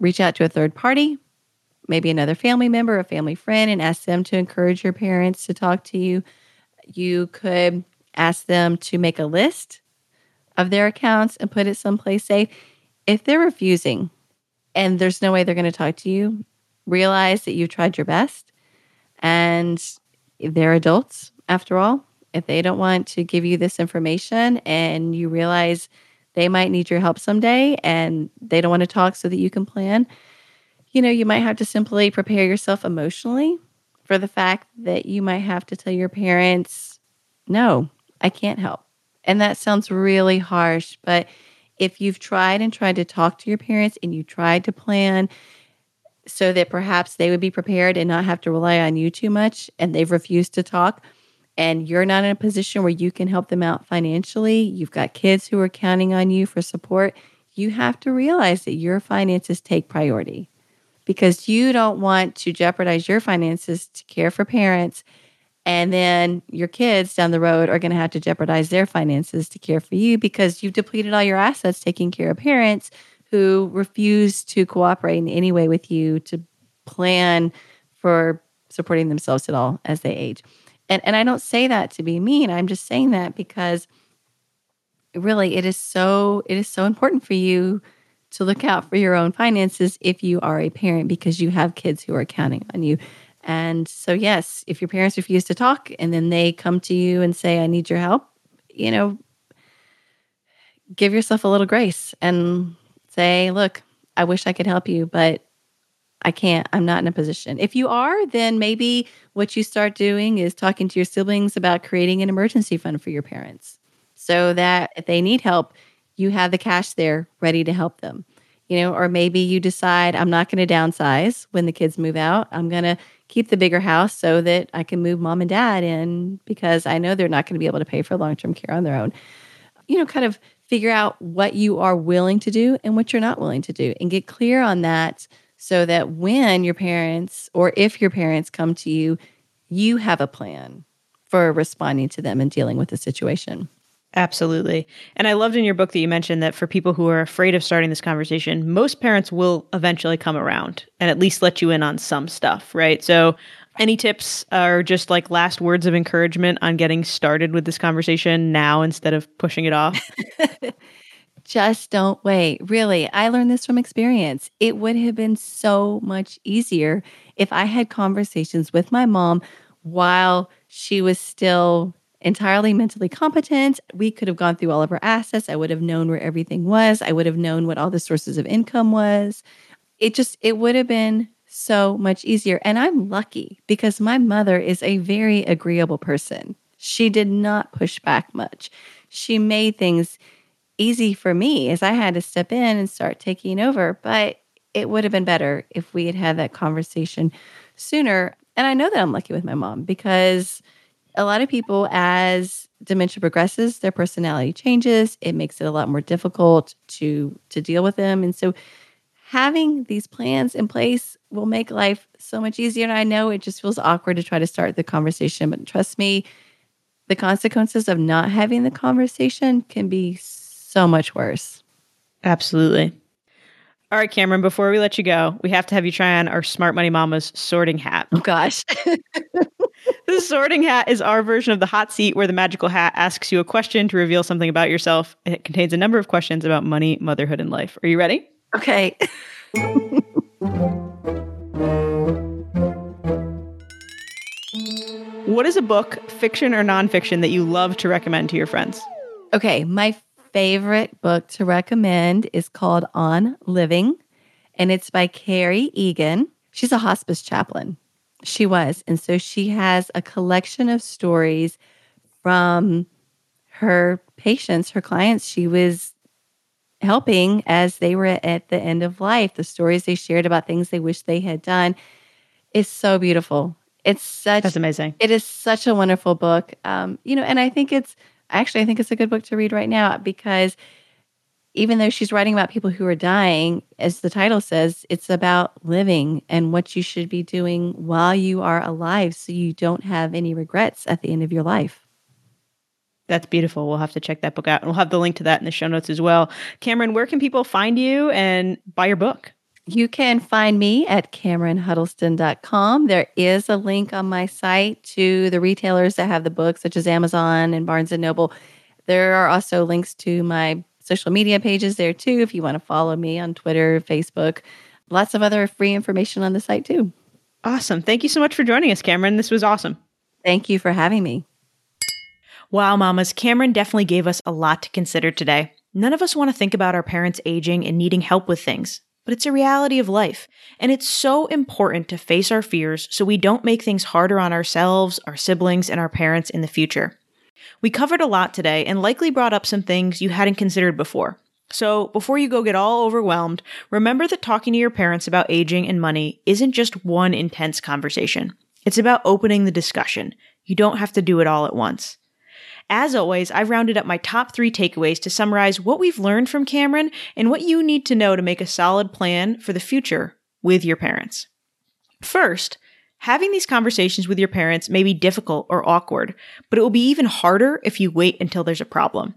reach out to a third party, maybe another family member, a family friend, and ask them to encourage your parents to talk to you. You could ask them to make a list of their accounts and put it someplace safe. If they're refusing and there's no way they're going to talk to you, realize that you've tried your best and they're adults after all. If they don't want to give you this information and you realize they might need your help someday and they don't want to talk so that you can plan, you know, you might have to simply prepare yourself emotionally for the fact that you might have to tell your parents, no, I can't help. And that sounds really harsh, but if you've tried and tried to talk to your parents and you tried to plan so that perhaps they would be prepared and not have to rely on you too much and they've refused to talk and you're not in a position where you can help them out financially, you've got kids who are counting on you for support, you have to realize that your finances take priority because you don't want to jeopardize your finances to care for parents And then your kids down the road are going to have to jeopardize their finances to care for you because you've depleted all your assets taking care of parents who refuse to cooperate in any way with you to plan for supporting themselves at all as they age. And and I don't say that to be mean. I'm just saying that because really it is so it is so important for you to look out for your own finances if you are a parent because you have kids who are counting on you. And so yes, if your parents refuse to talk and then they come to you and say I need your help, you know, give yourself a little grace and say, look, I wish I could help you, but I can't. I'm not in a position. If you are, then maybe what you start doing is talking to your siblings about creating an emergency fund for your parents so that if they need help, you have the cash there ready to help them. You know, or maybe you decide I'm not going to downsize when the kids move out. I'm going to keep the bigger house so that I can move mom and dad in because I know they're not going to be able to pay for long term care on their own. You know, kind of figure out what you are willing to do and what you're not willing to do and get clear on that so that when your parents or if your parents come to you, you have a plan for responding to them and dealing with the situation. Absolutely. And I loved in your book that you mentioned that for people who are afraid of starting this conversation, most parents will eventually come around and at least let you in on some stuff, right? So, any tips are just like last words of encouragement on getting started with this conversation now instead of pushing it off? Just don't wait. Really, I learned this from experience. It would have been so much easier if I had conversations with my mom while she was still entirely mentally competent. We could have gone through all of our assets. I would have known where everything was. I would have known what all the sources of income was. It just it would have been so much easier. And I'm lucky because my mother is a very agreeable person. She did not push back much. She made things easy for me as I had to step in and start taking over. But it would have been better if we had had that conversation sooner. And I know that I'm lucky with my mom because a lot of people, as dementia progresses, their personality changes. It makes it a lot more difficult to to deal with them. And so having these plans in place will make life so much easier. And I know it just feels awkward to try to start the conversation, but trust me, the consequences of not having the conversation can be so much worse. Absolutely. All right, Cameron, before we let you go, we have to have you try on our Smart Money Mama's sorting hat. Oh, gosh. the sorting hat is our version of the hot seat where the magical hat asks you a question to reveal something about yourself. It contains a number of questions about money, motherhood, and life. Are you ready? Okay. what is a book, fiction or nonfiction, that you love to recommend to your friends? Okay, my favorite book to recommend is called On Living, and it's by Kerry Egan. She's a hospice chaplain. She was. And so she has a collection of stories from her patients, her clients she was helping as they were at the end of life. The stories they shared about things they wish they had done is so beautiful. It's such That's amazing. It is such a wonderful book. Um, you know, and I think it's actually, I think it's a good book to read right now because even though she's writing about people who are dying, as the title says, it's about living and what you should be doing while you are alive so you don't have any regrets at the end of your life. That's beautiful. We'll have to check that book out. And we'll have the link to that in the show notes as well. Cameron, where can people find you and buy your book? You can find me at CameronHuddleston.com. There is a link on my site to the retailers that have the book, such as Amazon and Barnes and Noble. There are also links to my social media pages there too, if you want to follow me on Twitter, Facebook. Lots of other free information on the site too. Awesome. Thank you so much for joining us, Cameron. This was awesome. Thank you for having me. Wow, mamas, Cameron definitely gave us a lot to consider today. None of us want to think about our parents aging and needing help with things but it's a reality of life. And it's so important to face our fears so we don't make things harder on ourselves, our siblings, and our parents in the future. We covered a lot today and likely brought up some things you hadn't considered before. So, before you go get all overwhelmed, remember that talking to your parents about aging and money isn't just one intense conversation. It's about opening the discussion. You don't have to do it all at once. As always, I've rounded up my top three takeaways to summarize what we've learned from Cameron and what you need to know to make a solid plan for the future with your parents. First, Having these conversations with your parents may be difficult or awkward, but it will be even harder if you wait until there's a problem.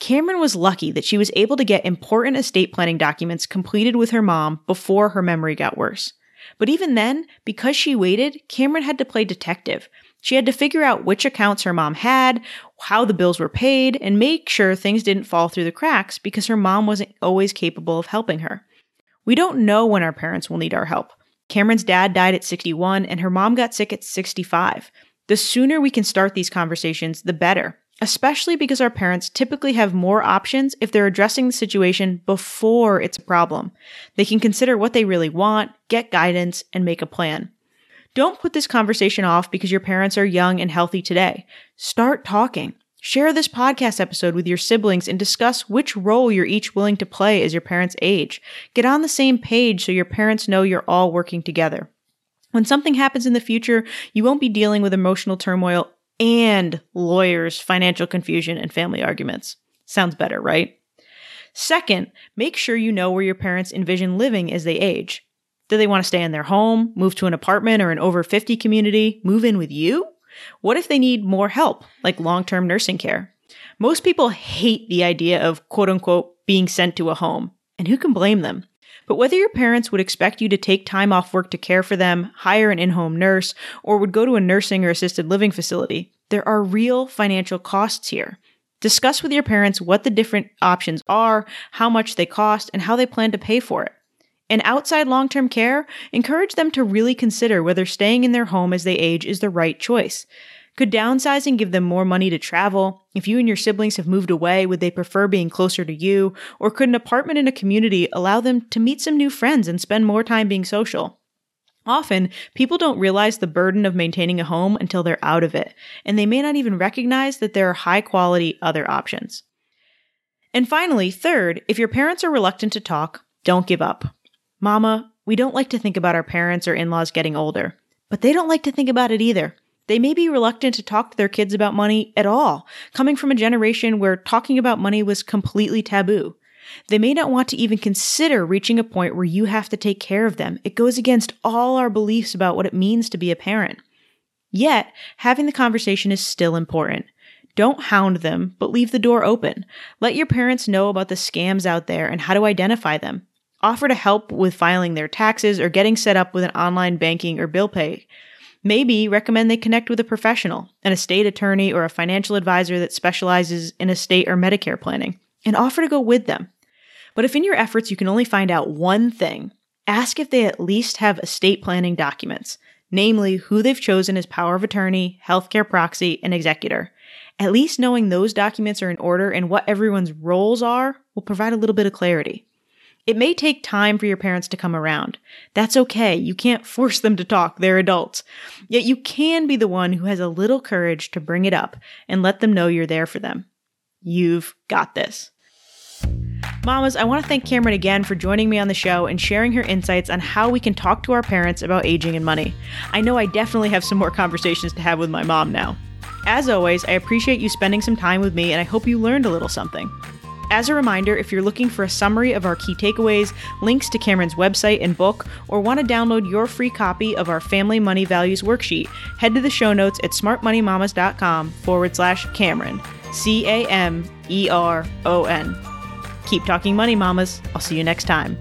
Cameron was lucky that she was able to get important estate planning documents completed with her mom before her memory got worse. But even then, because she waited, Cameron had to play detective. She had to figure out which accounts her mom had, how the bills were paid, and make sure things didn't fall through the cracks because her mom wasn't always capable of helping her. We don't know when our parents will need our help. Cameron's dad died at 61 and her mom got sick at 65. The sooner we can start these conversations, the better, especially because our parents typically have more options if they're addressing the situation before it's a problem. They can consider what they really want, get guidance, and make a plan. Don't put this conversation off because your parents are young and healthy today. Start talking. Share this podcast episode with your siblings and discuss which role you're each willing to play as your parents age. Get on the same page so your parents know you're all working together. When something happens in the future, you won't be dealing with emotional turmoil and lawyers, financial confusion, and family arguments. Sounds better, right? Second, make sure you know where your parents envision living as they age. Do they want to stay in their home, move to an apartment or an over 50 community, move in with you? What if they need more help, like long term nursing care? Most people hate the idea of quote unquote being sent to a home, and who can blame them? But whether your parents would expect you to take time off work to care for them, hire an in home nurse, or would go to a nursing or assisted living facility, there are real financial costs here. Discuss with your parents what the different options are, how much they cost, and how they plan to pay for it. And outside long term care, encourage them to really consider whether staying in their home as they age is the right choice. Could downsizing give them more money to travel? If you and your siblings have moved away, would they prefer being closer to you? Or could an apartment in a community allow them to meet some new friends and spend more time being social? Often, people don't realize the burden of maintaining a home until they're out of it, and they may not even recognize that there are high quality other options. And finally, third, if your parents are reluctant to talk, don't give up. Mama, we don't like to think about our parents or in laws getting older, but they don't like to think about it either. They may be reluctant to talk to their kids about money at all, coming from a generation where talking about money was completely taboo. They may not want to even consider reaching a point where you have to take care of them. It goes against all our beliefs about what it means to be a parent. Yet, having the conversation is still important. Don't hound them, but leave the door open. Let your parents know about the scams out there and how to identify them offer to help with filing their taxes or getting set up with an online banking or bill pay. Maybe recommend they connect with a professional, an estate attorney or a financial advisor that specializes in estate or Medicare planning, and offer to go with them. But if in your efforts you can only find out one thing, ask if they at least have estate planning documents, namely who they've chosen as power of attorney, healthcare proxy, and executor. At least knowing those documents are in order and what everyone's roles are will provide a little bit of clarity. It may take time for your parents to come around. That's okay. You can't force them to talk. They're adults. Yet you can be the one who has a little courage to bring it up and let them know you're there for them. You've got this. Mamas, I want to thank Cameron again for joining me on the show and sharing her insights on how we can talk to our parents about aging and money. I know I definitely have some more conversations to have with my mom now. As always, I appreciate you spending some time with me and I hope you learned a little something. As a reminder, if you're looking for a summary of our key takeaways, links to Cameron's website and book, or want to download your free copy of our Family Money Values worksheet, head to the show notes at smartmoneymamas.com forward slash Cameron. C A M E R O N. Keep talking money, mamas. I'll see you next time.